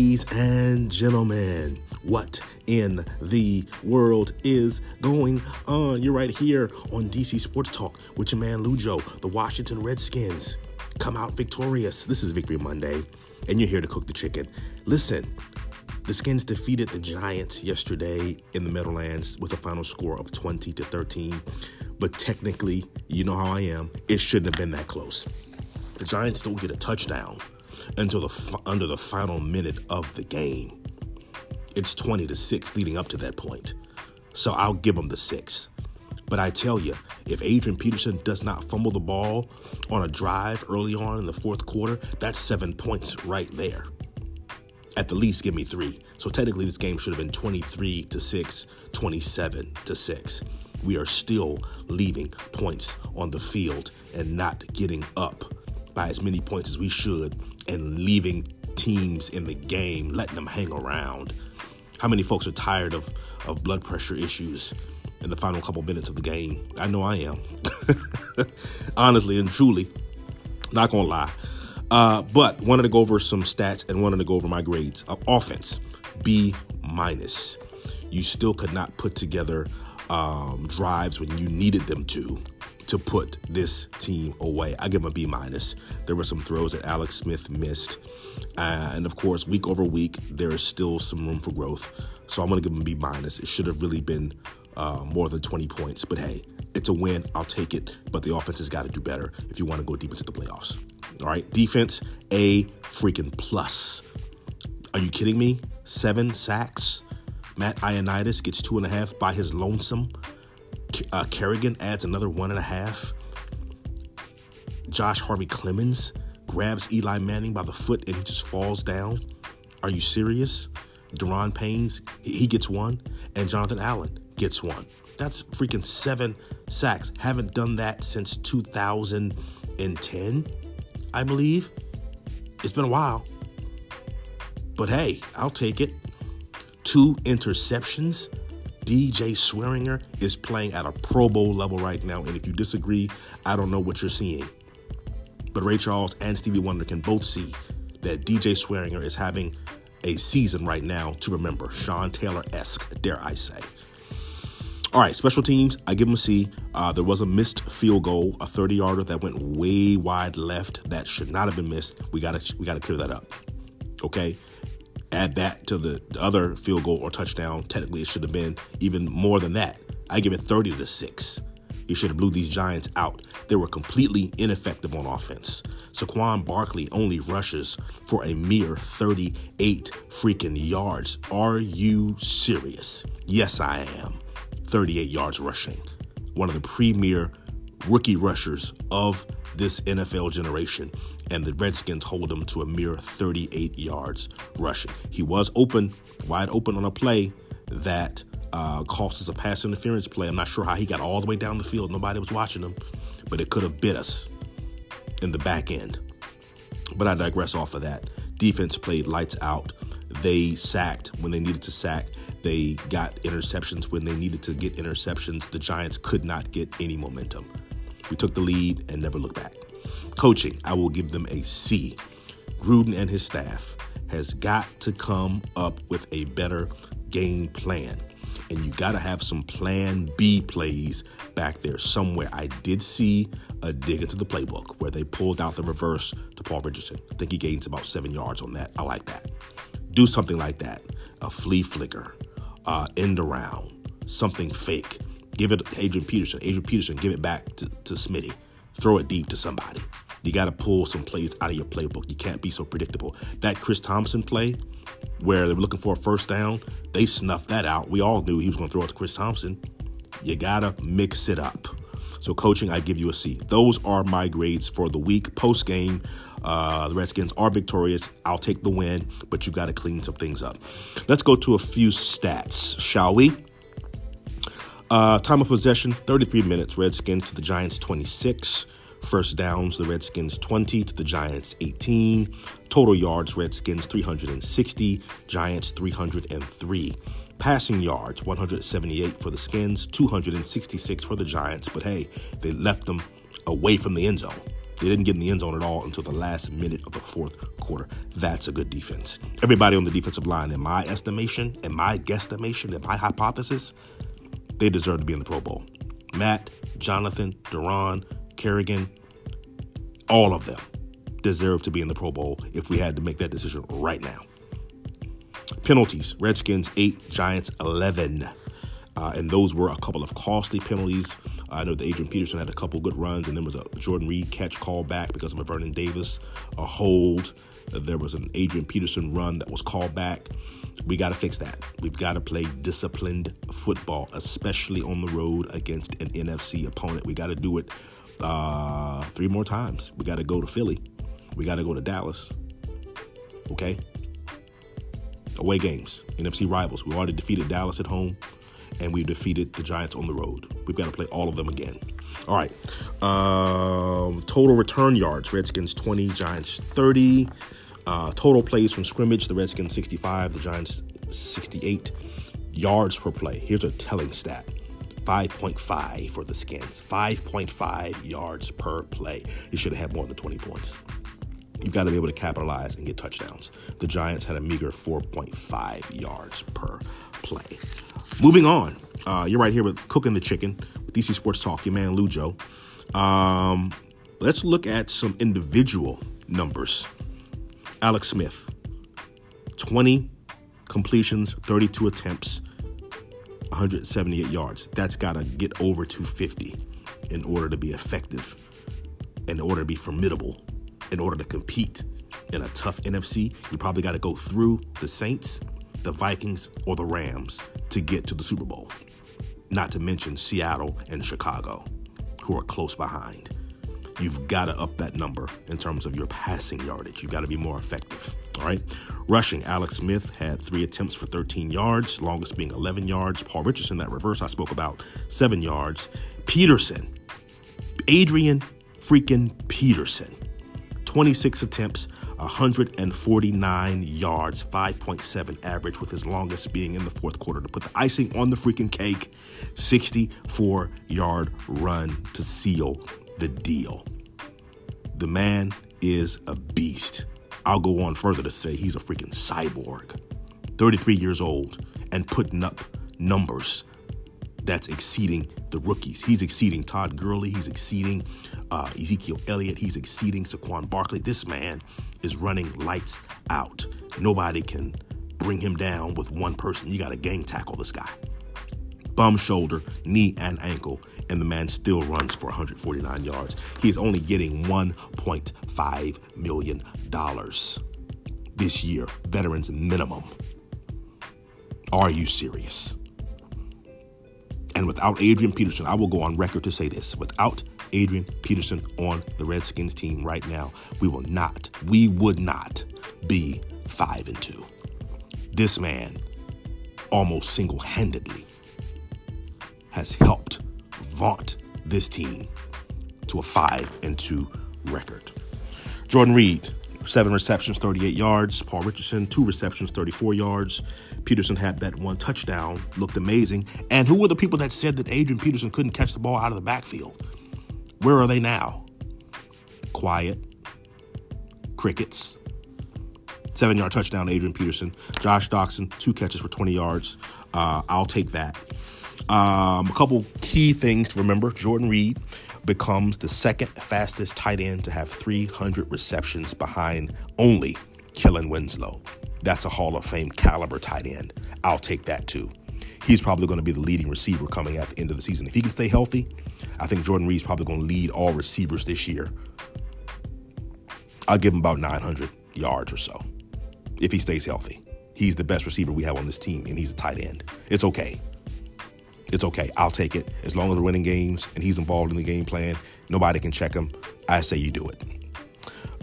Ladies and gentlemen, what in the world is going on? You're right here on DC Sports Talk with your man Lujo. The Washington Redskins come out victorious. This is Victory Monday, and you're here to cook the chicken. Listen, the Skins defeated the Giants yesterday in the Meadowlands with a final score of 20 to 13. But technically, you know how I am, it shouldn't have been that close. The Giants don't get a touchdown until the under the final minute of the game. It's 20 to 6 leading up to that point. So I'll give them the 6. But I tell you, if Adrian Peterson does not fumble the ball on a drive early on in the fourth quarter, that's 7 points right there. At the least give me 3. So technically this game should have been 23 to 6, 27 to 6. We are still leaving points on the field and not getting up by as many points as we should and leaving teams in the game, letting them hang around. How many folks are tired of, of blood pressure issues in the final couple minutes of the game? I know I am. Honestly and truly, not gonna lie. Uh, but wanted to go over some stats and wanted to go over my grades. Uh, offense, B minus. You still could not put together um, drives when you needed them to to put this team away. I give him a B minus. There were some throws that Alex Smith missed, uh, and of course, week over week, there is still some room for growth. So I'm going to give him a B minus. It should have really been uh, more than 20 points, but hey, it's a win. I'll take it. But the offense has got to do better if you want to go deep into the playoffs. All right, defense A freaking plus. Are you kidding me? Seven sacks. Matt Ioannidis gets two and a half by his lonesome. Uh, Kerrigan adds another one and a half. Josh Harvey-Clemmons grabs Eli Manning by the foot and he just falls down. Are you serious? Da'Ron Paynes, he gets one, and Jonathan Allen gets one. That's freaking seven sacks. Haven't done that since 2010, I believe. It's been a while. But hey, I'll take it. Two interceptions. DJ Swearinger is playing at a Pro Bowl level right now. And if you disagree, I don't know what you're seeing. But Ray Charles and Stevie Wonder can both see that DJ Swearinger is having a season right now to remember. Sean Taylor esque, dare I say. All right, special teams, I give them a C. Uh, there was a missed field goal, a 30 yarder that went way wide left that should not have been missed. We gotta we gotta clear that up. Okay, add that to the, other field goal or touchdown. Technically, it should have been even more than that. I give it 30 to 6. You should have blew these Giants out. They were completely ineffective on offense. Saquon Barkley only rushes for a mere 38 freaking yards. Are you serious? Yes, I am. 38 yards rushing. One of the premier rookie rushers of this NFL generation and the Redskins hold him to a mere 38 yards rushing. He was open, wide open on a play that uh, cost us a pass interference play. I'm not sure how he got all the way down the field. Nobody was watching him, but it could have bit us in the back end. But I digress off of that. Defense played lights out. They sacked when they needed to sack. They got interceptions when they needed to get interceptions. The Giants could not get any momentum. We took the lead and never looked back. Coaching, I will give them a C. Gruden and his staff has got to come up with a better game plan. And you got to have some plan B plays back there somewhere. I did see a dig into the playbook where they pulled out the reverse to Paul Richardson. I think he gains about seven yards on that. I like that. Do something like that. A flea flicker, uh, end around, something fake. Give it to Adrian Peterson. Adrian Peterson, give it back to, to Smitty. Throw it deep to somebody. You got to pull some plays out of your playbook. You can't be so predictable. That Chris Thompson play, where they were looking for a first down, they snuffed that out. We all knew he was going to throw it to Chris Thompson. You got to mix it up. So, coaching, I give you a C. Those are my grades for the week. Post game, uh, the Redskins are victorious. I'll take the win, but you got to clean some things up. Let's go to a few stats, shall we? Uh, time of possession 33 minutes. Redskins to the Giants 26. First downs, the Redskins 20 to the Giants 18. Total yards, Redskins 360, Giants 303. Passing yards, 178 for the Skins, 266 for the Giants. But hey, they left them away from the end zone. They didn't get in the end zone at all until the last minute of the fourth quarter. That's a good defense. Everybody on the defensive line, in my estimation, in my guesstimation, in my hypothesis, they deserve to be in the Pro Bowl. Matt, Jonathan, Da'Ron, Kerrigan, all of them deserve to be in the Pro Bowl if we had to make that decision right now. Penalties Redskins 8, Giants 11. Uh, and those were a couple of costly penalties. I know that Adrian Peterson had a couple good runs, and there was a Jordan Reed catch call back because of a Vernon Davis a hold. There was an Adrian Peterson run that was called back. We got to fix that. We've got to play disciplined football, especially on the road against an NFC opponent. We got to do it uh, three more times. We got to go to Philly. We got to go to Dallas. Okay? Away games, NFC rivals. We already defeated Dallas at home, and we defeated the Giants on the road. We've got to play all of them again. All right. Um, total return yards Redskins 20, Giants 30. Uh, total plays from scrimmage the Redskins 65, the Giants 68. Yards per play. Here's a telling stat 5.5 for the Skins. 5.5 yards per play. You should have had more than 20 points. You've got to be able to capitalize and get touchdowns. The Giants had a meager 4.5 yards per play. Moving on, uh, you're right here with Cooking the Chicken with DC Sports Talk, your man Lujo. Um, let's look at some individual numbers. Alex Smith, 20 completions, 32 attempts, 178 yards. That's got to get over 250 in order to be effective, in order to be formidable, in order to compete in a tough NFC. You probably got to go through the Saints, the Vikings, or the Rams to get to the Super Bowl. Not to mention Seattle and Chicago, who are close behind. You've got to up that number in terms of your passing yardage. You've got to be more effective. Right. Rushing, Alex Smith had three attempts for 13 yards, longest being 11 yards. Paul Richardson, that reverse I spoke about, seven yards. Peterson, Adrian freaking Peterson, 26 attempts, 149 yards, 5.7 average, with his longest being in the fourth quarter to put the icing on the freaking cake. 64 yard run to seal the deal. The man is a beast. I'll go on further to say he's a freaking cyborg. 33 years old and putting up numbers that's exceeding the rookies. He's exceeding Todd Gurley. He's exceeding uh, Ezekiel Elliott. He's exceeding Saquon Barkley. This man is running lights out. Nobody can bring him down with one person. You got to gang tackle this guy. Bum, shoulder, knee, and ankle and the man still runs for 149 yards. He is only getting $1.5 million this year, veterans minimum. Are you serious? And without Adrian Peterson, I will go on record to say this without Adrian Peterson on the Redskins team right now, we will not, we would not be five and two. This man almost single handedly has helped vaunt this team to a 5 and 2 record. Jordan Reed, seven receptions, 38 yards. Paul Richardson, two receptions, 34 yards. Peterson had that one touchdown, looked amazing. And who were the people that said that Adrian Peterson couldn't catch the ball out of the backfield? Where are they now? Quiet. Crickets. Seven yard touchdown, Adrian Peterson. Josh Doctson, two catches for 20 yards. Uh, I'll take that. Um, a couple key things to remember Jordan Reed becomes the second fastest tight end to have 300 receptions behind only Kellen Winslow. That's a Hall of Fame caliber tight end. I'll take that too. He's probably going to be the leading receiver coming at the end of the season. If he can stay healthy, I think Jordan Reed's probably going to lead all receivers this year. I'll give him about 900 yards or so if he stays healthy. He's the best receiver we have on this team, and he's a tight end. It's okay. It's okay. I'll take it. As long as we're winning games and he's involved in the game plan, nobody can check him. I say you do it.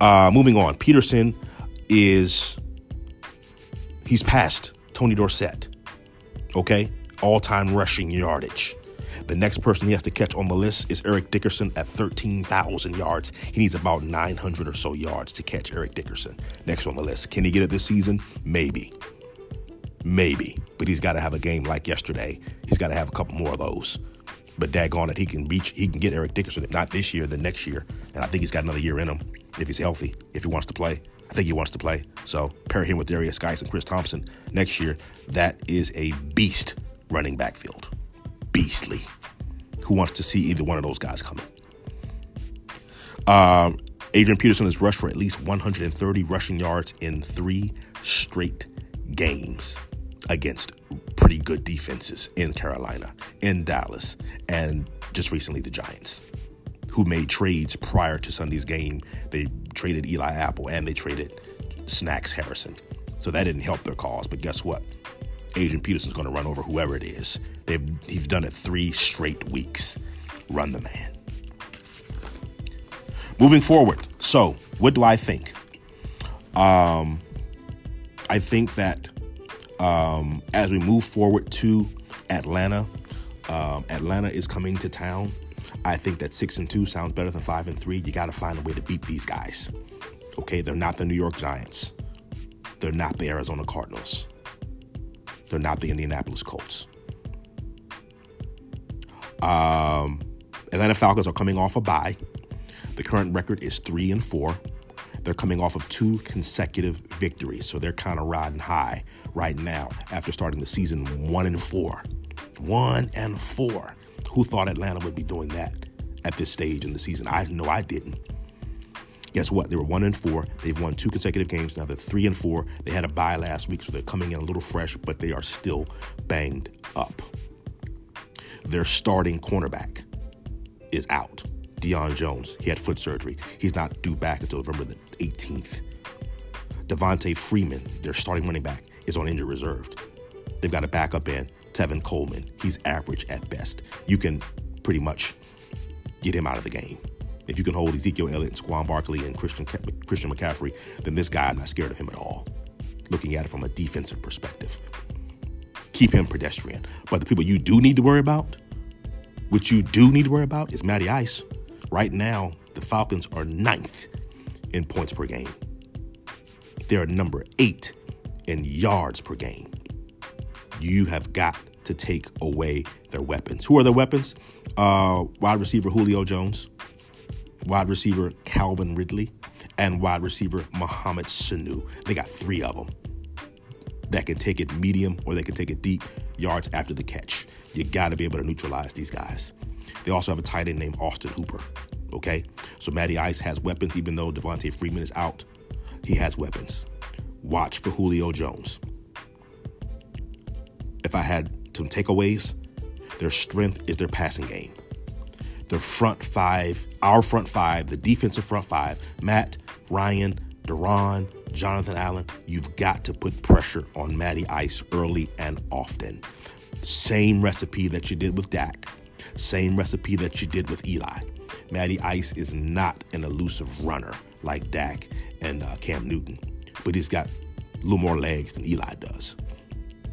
Uh, moving on. Peterson is, he's passed Tony Dorsett. Okay? All time rushing yardage. The next person he has to catch on the list is Eric Dickerson at 13,000 yards. He needs about 900 or so yards to catch Eric Dickerson. Next on the list. Can he get it this season? Maybe. Maybe. But he's got to have a game like yesterday. He's got to have a couple more of those. But daggone it, he can reach, he can get Eric Dickerson, if not this year, the next year. And I think he's got another year in him if he's healthy, if he wants to play. I think he wants to play. So pair him with Derrius Guice and Chris Thompson next year. That is a beast running backfield. Beastly. Who wants to see either one of those guys coming? Um, Adrian Peterson has rushed for at least 130 rushing yards in three straight games against pretty good defenses in Carolina, in Dallas, and just recently the Giants, who made trades prior to Sunday's game. They traded Eli Apple and they traded Snacks Harrison. So that didn't help their cause. But guess what? Adrian Peterson's going to run over whoever it is. They've, he's done it three straight weeks. Run the man. Moving forward, so what do I think? Um, I think that um, as we move forward to Atlanta, um, Atlanta is coming to town. I think that six and two sounds better than five and three. You got to find a way to beat these guys. Okay, they're not the New York Giants. They're not the Arizona Cardinals. They're not the Indianapolis Colts. Um, Atlanta Falcons are coming off a bye. The current record is three and four. They're coming off of two consecutive victories, so they're kind of riding high right now after starting the season one and four. One and four. Who thought Atlanta would be doing that at this stage in the season? I know I didn't. Guess what? They were one and four. They've won two consecutive games. Now they're three and four. They had a bye last week, so they're coming in a little fresh, but they are still banged up. Their starting cornerback is out. Deion Jones. He had foot surgery. He's not due back until November the 18th. Devonta Freeman, their starting running back, is on injured reserve. They've got a backup in, Tevin Coleman. He's average at best. You can pretty much get him out of the game. If you can hold Ezekiel Elliott, Saquon Barkley, and Christian, Christian McCaffrey, then this guy, I'm not scared of him at all. Looking at it from a defensive perspective. Keep him pedestrian. But the people you do need to worry about, which you do need to worry about, is Matty Ice. Right now, the Falcons are ninth in points per game. They're number eight in yards per game. You have got to take away their weapons. Who are their weapons? Uh, wide receiver Julio Jones, wide receiver Calvin Ridley, and wide receiver Mohamed Sanu. They got three of them that can take it medium or they can take it deep yards after the catch. You got to be able to neutralize these guys. They also have a tight end named Austin Hooper. Okay? So Matty Ice has weapons, even though Devonta Freeman is out. He has weapons. Watch for Julio Jones. If I had some takeaways, their strength is their passing game. Their front five, our front five, the defensive front five, Matt, Ryan, Da'Ron, Jonathan Allen, you've got to put pressure on Matty Ice early and often. Same recipe that you did with Dak. Same recipe that you did with Eli. Matty Ice is not an elusive runner like Dak and uh, Cam Newton, but he's got a little more legs than Eli does.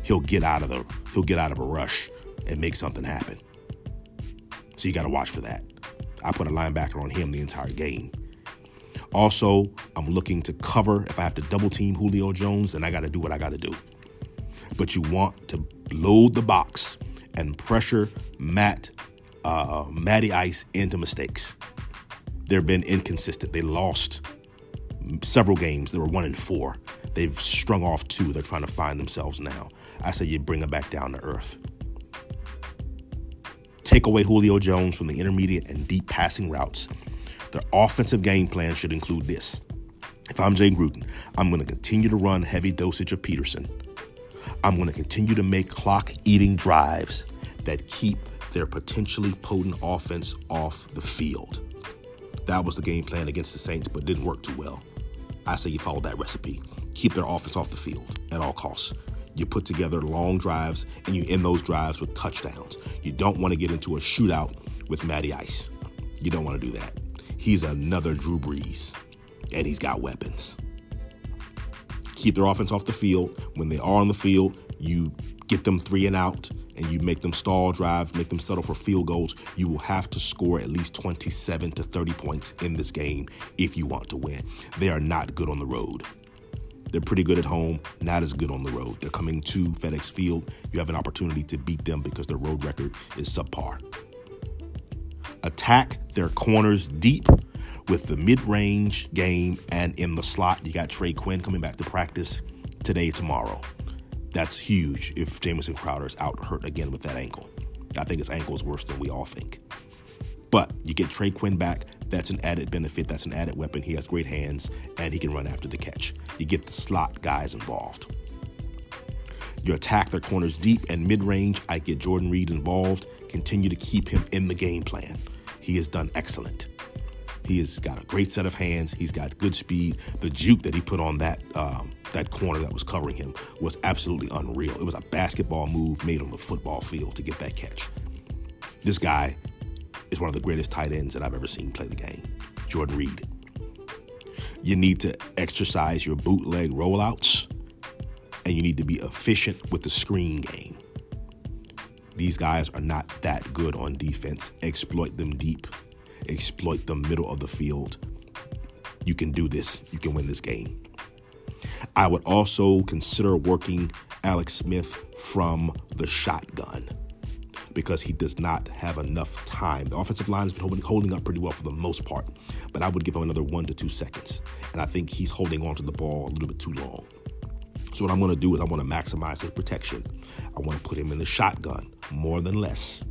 He'll get out of the he'll get out of a rush and make something happen. So you got to watch for that. I put a linebacker on him the entire game. Also, I'm looking to cover if I have to double team Julio Jones, then I got to do what I got to do. But you want to load the box and pressure Matt uh, Matty Ice into mistakes. They've been inconsistent. They lost several games. They were one in four. They've strung off two. They're trying to find themselves now. I say you bring them back down to earth. Take away Julio Jones from the intermediate and deep passing routes. Their offensive game plan should include this. If I'm Jay Gruden, I'm going to continue to run heavy dosage of Peterson. I'm going to continue to make clock eating drives that keep their potentially potent offense off the field. That was the game plan against the Saints, but didn't work too well. I say you follow that recipe. Keep their offense off the field at all costs. You put together long drives and you end those drives with touchdowns. You don't want to get into a shootout with Matty Ice. You don't want to do that. He's another Drew Brees, and he's got weapons. Keep their offense off the field. When they are on the field, you get them three and out and you make them stall drives, make them settle for field goals, you will have to score at least 27 to 30 points in this game if you want to win. They are not good on the road. They're pretty good at home, not as good on the road. They're coming to FedEx Field. You have an opportunity to beat them because their road record is subpar. Attack their corners deep with the mid range game and in the slot. You got Trey Quinn coming back to practice today, tomorrow. That's huge if Jamison Crowder is out hurt again with that ankle. I think his ankle is worse than we all think. But you get Trey Quinn back. That's an added benefit. That's an added weapon. He has great hands and he can run after the catch. You get the slot guys involved. You attack their corners deep and mid range. I get Jordan Reed involved. Continue to keep him in the game plan. He has done excellent. He has got a great set of hands. He's got good speed. The juke that he put on that um, that corner that was covering him was absolutely unreal. It was a basketball move made on the football field to get that catch. This guy is one of the greatest tight ends that I've ever seen play the game. Jordan Reed. You need to exercise your bootleg rollouts, and you need to be efficient with the screen game. These guys are not that good on defense. Exploit them deep exploit the middle of the field. You can do this. You can win this game. I would also consider working Alex Smith from the shotgun because he does not have enough time. The offensive line has been holding up pretty well for the most part, but I would give him another one to two seconds. And I think he's holding on to the ball a little bit too long. So, what I'm going to do is I want to maximize his protection. I want to put him in the shotgun more than less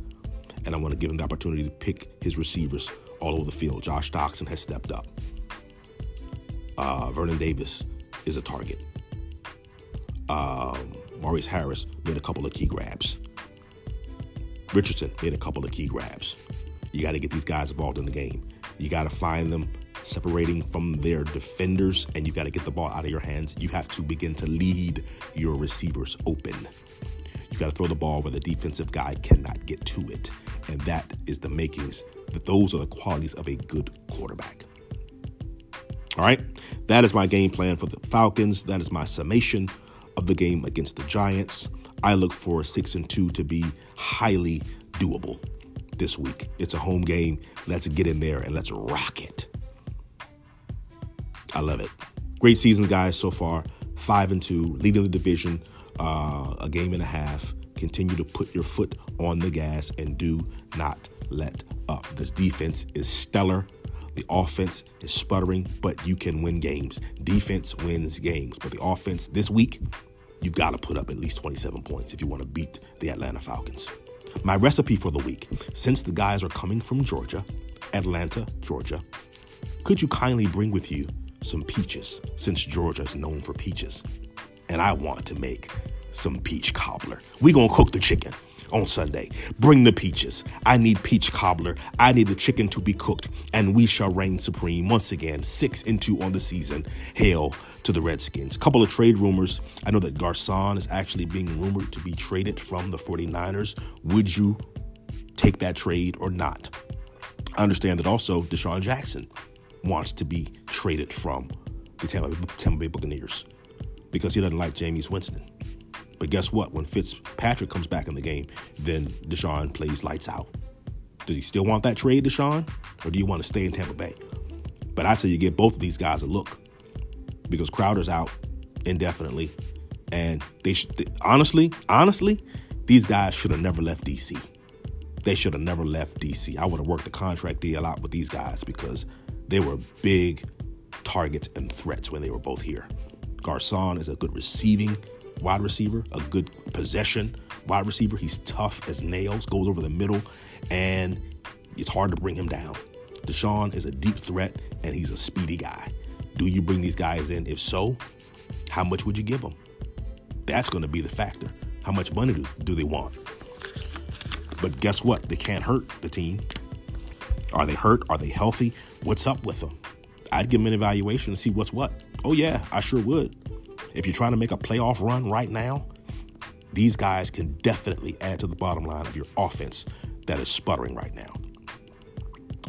and I want to give him the opportunity to pick his receivers all over the field. Josh Doctson has stepped up. Uh, Vernon Davis is a target. Um, Maurice Harris made a couple of key grabs. Richardson made a couple of key grabs. You got to get these guys involved in the game. You got to find them separating from their defenders, and you got to get the ball out of your hands. You have to begin to lead your receivers open. You got to throw the ball where the defensive guy cannot get to it. And that is the makings, that those are the qualities of a good quarterback. All right. That is my game plan for the Falcons. That is my summation of the game against the Giants. I look for six and two to be highly doable this week. It's a home game. Let's get in there and let's rock it. I love it. Great season, guys, so far. Five and two, leading the division, uh, a game and a half. Continue to put your foot on the gas and do not let up. This defense is stellar. The offense is sputtering, but you can win games. Defense wins games, but the offense this week, you've got to put up at least 27 points if you want to beat the Atlanta Falcons. My recipe for the week since the guys are coming from Georgia, Atlanta, Georgia, could you kindly bring with you some peaches since Georgia is known for peaches? And I want to make some peach cobbler. We gonna cook the chicken on Sunday. Bring the peaches. I need peach cobbler. I need the chicken to be cooked, and we shall reign supreme once again. Six and two on the season. Hail to the Redskins. Couple of trade rumors. I know that Garcon is actually being rumored to be traded from the 49ers. Would you take that trade or not? I understand that also DeSean Jackson wants to be traded from the Tampa, Tampa Bay Buccaneers because he doesn't like Jameis Winston. But guess what? When Fitzpatrick comes back in the game, then DeSean plays lights out. Does he still want that trade, DeSean? Or do you want to stay in Tampa Bay? But I tell you, give both of these guys a look because Crowder's out indefinitely. And they should, they, honestly, honestly, these guys should have never left DC. They should have never left DC. I would have worked a contract deal out with these guys because they were big targets and threats when they were both here. Garcon is a good receiving wide receiver, a good possession wide receiver. He's tough as nails, goes over the middle, and it's hard to bring him down. DeSean is a deep threat, and he's a speedy guy. Do you bring these guys in? If so, how much would you give them? That's going to be the factor. How much money do, do they want? But guess what? They can't hurt the team. Are they hurt? Are they healthy? What's up with them? I'd give them an evaluation and see what's what. Oh, yeah, I sure would. If you're trying to make a playoff run right now, these guys can definitely add to the bottom line of your offense that is sputtering right now.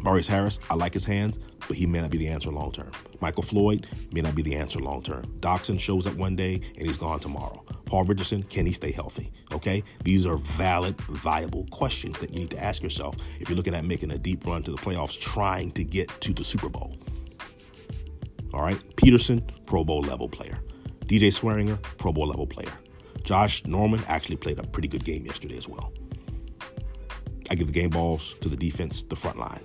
Maurice Harris, I like his hands, but he may not be the answer long term. Michael Floyd may not be the answer long term. Doctson shows up one day and he's gone tomorrow. Paul Richardson, can he stay healthy? Okay? These are valid, viable questions that you need to ask yourself if you're looking at making a deep run to the playoffs, trying to get to the Super Bowl. All right? Peterson, Pro Bowl level player. DJ Swearinger, Pro Bowl level player. Josh Norman actually played a pretty good game yesterday as well. I give the game balls to the defense, the front line.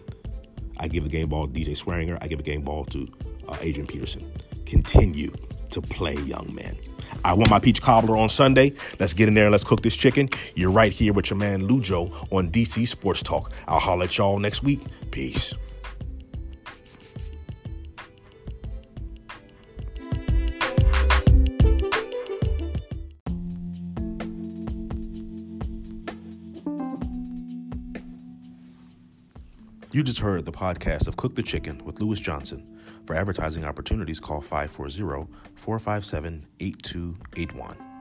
I give the game ball to DJ Swearinger. I give the game ball to uh, Adrian Peterson. Continue to play, young men. I want my peach cobbler on Sunday. Let's get in there and let's cook this chicken. You're right here with your man Lujo on DC Sports Talk. I'll holler at y'all next week. Peace. You just heard the podcast of Cook the Chicken with Lewis Johnson. For advertising opportunities, call 540 457 8281.